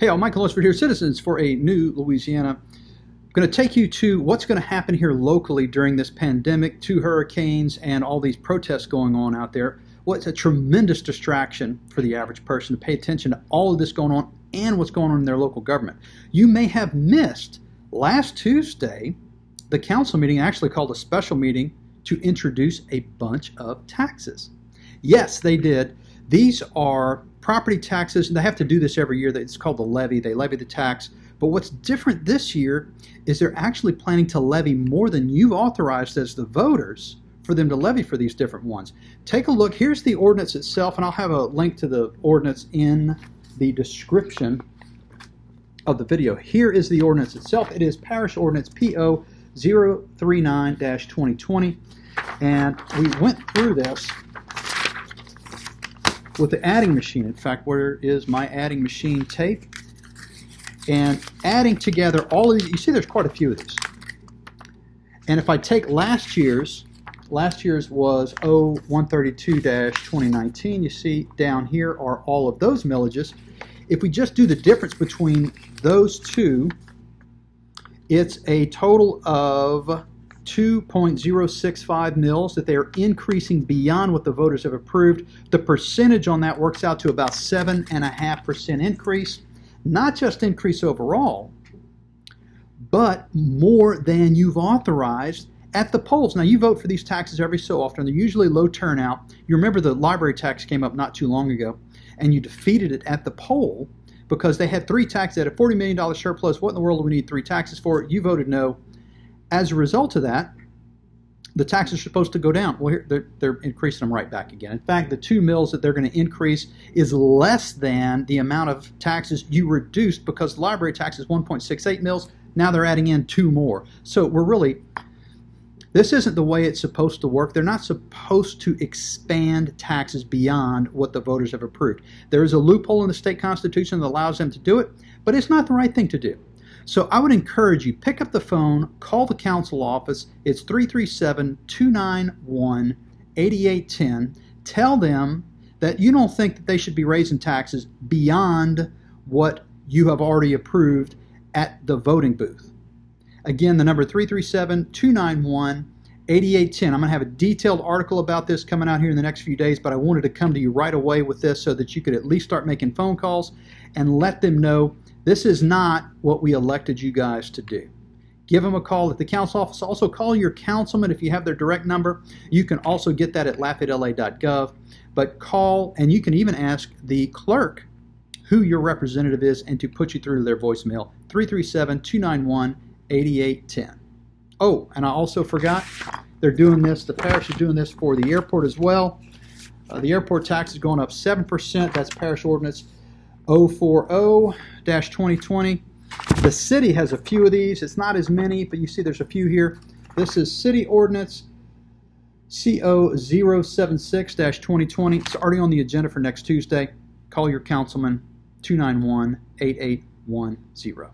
Hey, I'm Michael Lunsford here, Citizens for a New Louisiana. I'm going to take you to what's going to happen here locally during this pandemic, two hurricanes, and all these protests going on out there. Well, a tremendous distraction for the average person to pay attention to all of this going on and what's going on in their local government. You may have missed last Tuesday, the council meeting actually called a special meeting to introduce a bunch of taxes. Yes, they did. These are property taxes, and they have to do this every year. It's called the levy. They levy the tax. But what's different this year is they're actually planning to levy more than you've authorized as the voters for them to levy for these different ones. Take a look. Here's the ordinance itself, and I'll have a link to the ordinance in the description of the video. Here is the ordinance itself. It is Parish Ordinance PO 039-2020, and we went through this with the adding machine. In fact, where is my adding machine tape? And adding together all of these, you see there's quite a few of these. And if I take last year's, last year's was 0132-2019, you see down here are all of those millages. If we just do the difference between those two, it's a total of 2.065 mills that they are increasing beyond what the voters have approved. The percentage on that works out to about 7.5% increase. Not just increase overall, but more than you've authorized at the polls. Now, you vote for these taxes every so often. They're usually low turnout. You remember the library tax came up not too long ago, and you defeated it at the poll because they had three taxes. Had a $40 million surplus. What in the world do we need three taxes for? You voted no. As a result of that, the taxes are supposed to go down. Well, here, they're, they're increasing them right back again. In fact, the two mills that they're going to increase is less than the amount of taxes you reduced because library tax is 1.68 mills. Now they're adding in two more. So we're really, this isn't the way it's supposed to work. They're not supposed to expand taxes beyond what the voters have approved. There is a loophole in the state constitution that allows them to do it, but it's not the right thing to do. So I would encourage you, pick up the phone, call the council office. It's 337-291-8810. Tell them that you don't think that they should be raising taxes beyond what you have already approved at the voting booth. Again, the number 337-291-8810. I'm going to have a detailed article about this coming out here in the next few days, but I wanted to come to you right away with this so that you could at least start making phone calls and let them know this is not what we elected you guys to do. Give them a call at the council office. Also, call your councilman if you have their direct number. You can also get that at lafayettela.gov. But call, and you can even ask the clerk who your representative is and to put you through their voicemail 337 291 8810. Oh, and I also forgot they're doing this, the parish is doing this for the airport as well. Uh, the airport tax is going up 7%. That's parish ordinance 040-2020. The city has a few of these. It's not as many, but you see there's a few here. This is City Ordinance CO076-2020. It's already on the agenda for next Tuesday. Call your councilman 291-8810.